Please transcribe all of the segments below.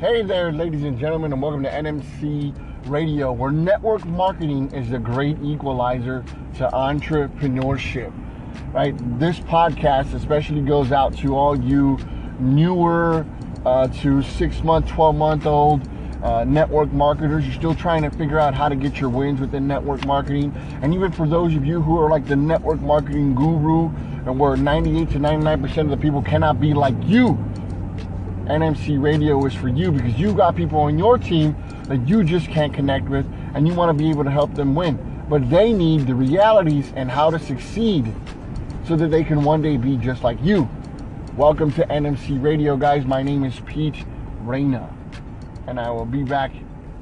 Hey there, ladies and gentlemen, and welcome to NMC Radio, where network marketing is a great equalizer to entrepreneurship. Right? This podcast especially goes out to all you newer uh, to six month, 12 month old uh, network marketers. You're still trying to figure out how to get your wins within network marketing. And even for those of you who are like the network marketing guru, and where 98 to 99% of the people cannot be like you NMC Radio is for you because you got people on your team that you just can't connect with and you want to be able to help them win. But they need the realities and how to succeed so that they can one day be just like you. Welcome to NMC Radio, guys. My name is Pete Reyna, and I will be back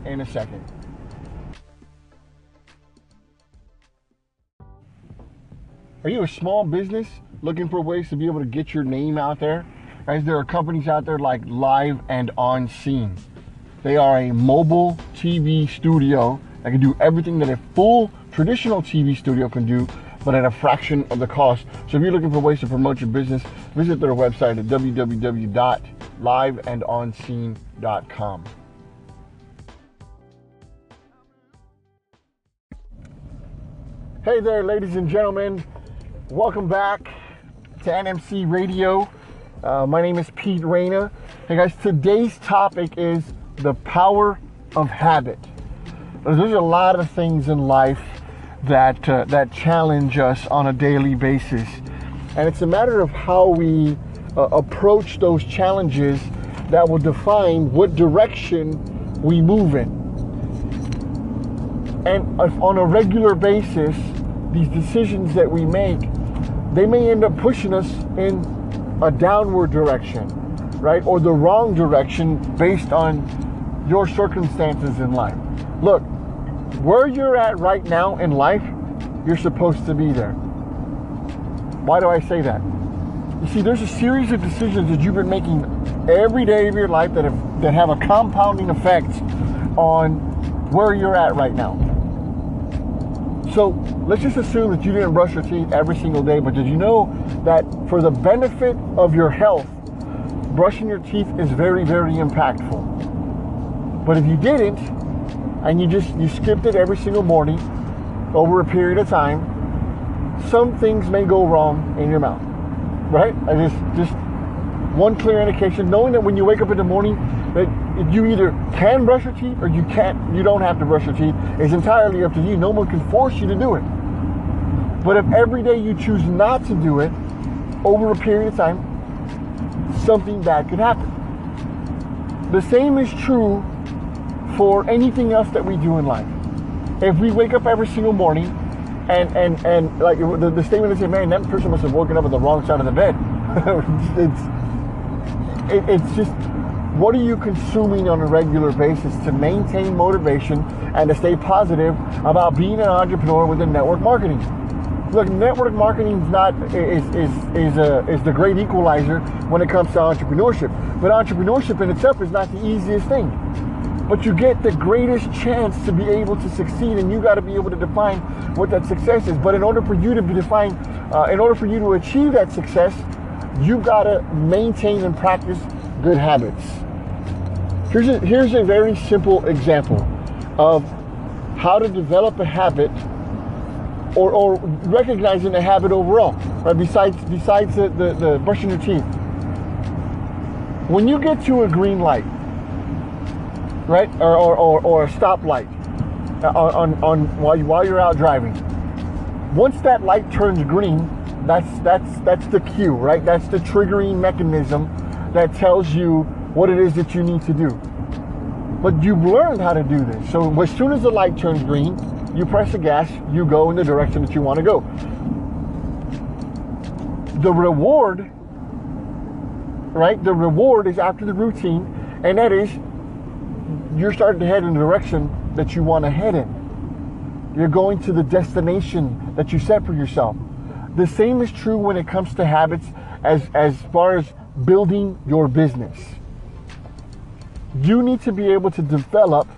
in a second. Are you a small business looking for ways to be able to get your name out there? Guys, there are companies out there like Live and On Scene. They are a mobile TV studio that can do everything that a full traditional TV studio can do, but at a fraction of the cost. So if you're looking for ways to promote your business, visit their website at www.liveandonscene.com. Hey there, ladies and gentlemen. Welcome back to NMC Radio. Uh, my name is Pete Reyna. Hey guys, today's topic is the power of habit. There's a lot of things in life that uh, that challenge us on a daily basis, and it's a matter of how we uh, approach those challenges that will define what direction we move in. And on a regular basis, these decisions that we make, they may end up pushing us in a downward direction, right? Or the wrong direction based on your circumstances in life. Look, where you're at right now in life, you're supposed to be there. Why do I say that? You see, there's a series of decisions that you've been making every day of your life that have that have a compounding effect on where you're at right now. So let's just assume that you didn't brush your teeth every single day, but did you know that for the benefit of your health, brushing your teeth is very, very impactful. But if you didn't, and you just you skipped it every single morning over a period of time, some things may go wrong in your mouth. Right? I just just one clear indication, knowing that when you wake up in the morning, that you either can brush your teeth or you can't, you don't have to brush your teeth. It's entirely up to you. No one can force you to do it. But if every day you choose not to do it, over a period of time, something bad could happen. The same is true for anything else that we do in life. If we wake up every single morning and and and like the, the statement is, man, that person must have woken up on the wrong side of the bed. it's it, it's just what are you consuming on a regular basis to maintain motivation and to stay positive about being an entrepreneur within network marketing? Look, network marketing is not is is is, a, is the great equalizer when it comes to entrepreneurship. But entrepreneurship in itself is not the easiest thing. But you get the greatest chance to be able to succeed, and you got to be able to define what that success is. But in order for you to be define, uh, in order for you to achieve that success, you got to maintain and practice good habits. Here's a, here's a very simple example of how to develop a habit or, or recognizing a habit overall, right? Besides, besides the, the, the brushing your teeth. When you get to a green light, right, or, or, or, or a stoplight uh, on, on, on while, you, while you're out driving, once that light turns green, that's, that's, that's the cue, right? That's the triggering mechanism that tells you what it is that you need to do. But you've learned how to do this. So as soon as the light turns green, you press the gas, you go in the direction that you want to go. The reward, right? The reward is after the routine, and that is you're starting to head in the direction that you want to head in. You're going to the destination that you set for yourself. The same is true when it comes to habits as, as far as building your business. You need to be able to develop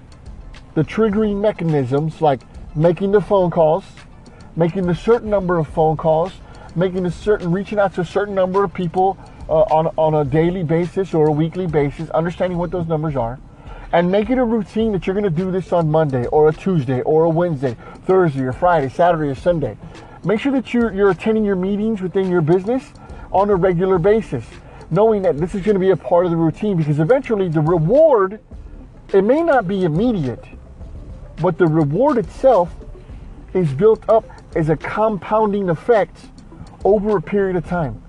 the triggering mechanisms like making the phone calls, making a certain number of phone calls, making a certain reaching out to a certain number of people uh, on, on a daily basis or a weekly basis, understanding what those numbers are, and make it a routine that you're going to do this on Monday or a Tuesday or a Wednesday, Thursday or Friday, Saturday or Sunday. Make sure that you're, you're attending your meetings within your business on a regular basis, knowing that this is going to be a part of the routine because eventually the reward, it may not be immediate, but the reward itself is built up as a compounding effect over a period of time.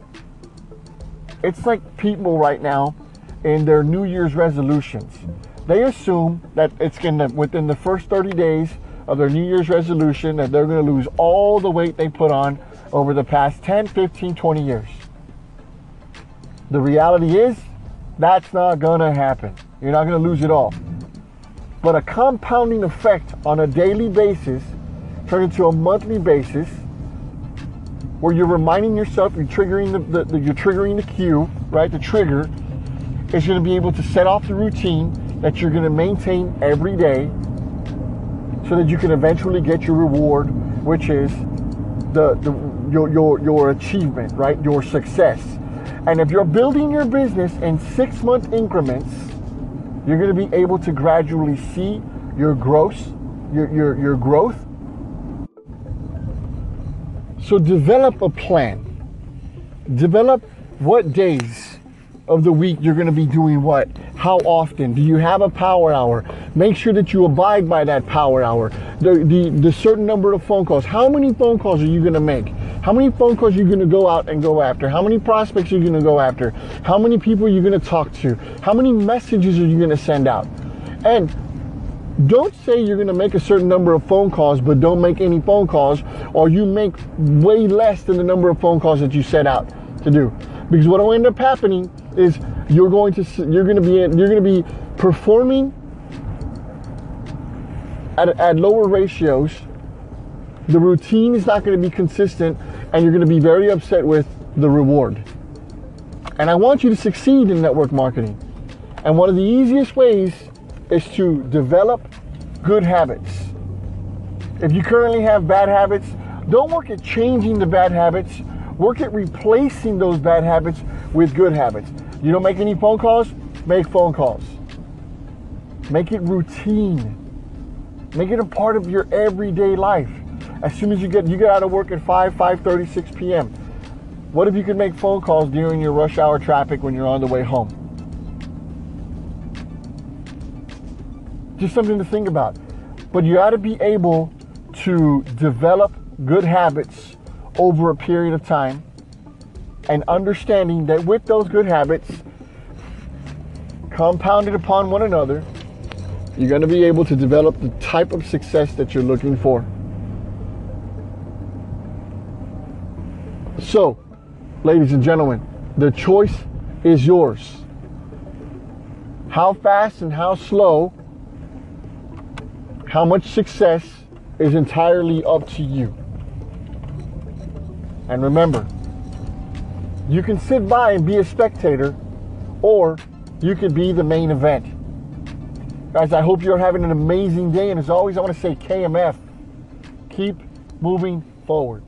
It's like people right now in their New Year's resolutions. They assume that it's to, within the first 30 days of their New Year's resolution, that they're going to lose all the weight they put on over the past 10, 15, 20 years. The reality is, that's not going to happen. You're not going to lose it all. But a compounding effect on a daily basis turns into a monthly basis where you're reminding yourself, you're triggering the, the, the, you're triggering the cue, right? The trigger is going to be able to set off the routine that you're going to maintain every day, so that you can eventually get your reward, which is the, the your, your your achievement, right? Your success. And if you're building your business in six month increments, you're going to be able to gradually see your growth, your, your, your growth so develop a plan. Develop what days of the week you're going to be doing what. How often? Do you have a power hour? Make sure that you abide by that power hour. The, the, the certain number of phone calls. How many phone calls are you going to make? How many phone calls are you going to go out and go after? How many prospects are you going to go after? How many people are you going to talk to? How many messages are you going to send out? And don't say you're going to make a certain number of phone calls, but don't make any phone calls, or you make way less than the number of phone calls that you set out to do. Because what will end up happening is you're going to you're going to be you're going to be performing at, at lower ratios. The routine is not going to be consistent, and you're going to be very upset with the reward. And I want you to succeed in network marketing. And one of the easiest ways is to develop good habits. If you currently have bad habits, don't work at changing the bad habits. Work at replacing those bad habits with good habits. You don't make any phone calls? Make phone calls. Make it routine. Make it a part of your everyday life. As soon as you get you get out of work at 5, 5:30, 6 p.m. What if you could make phone calls during your rush hour traffic when you're on the way home? just something to think about. But you got to be able to develop good habits over a period of time and understanding that with those good habits compounded upon one another, you're going to be able to develop the type of success that you're looking for. So, ladies and gentlemen, the choice is yours. How fast and how slow how much success is entirely up to you. And remember, you can sit by and be a spectator, or you could be the main event. Guys, I hope you're having an amazing day. And as always, I want to say KMF, keep moving forward.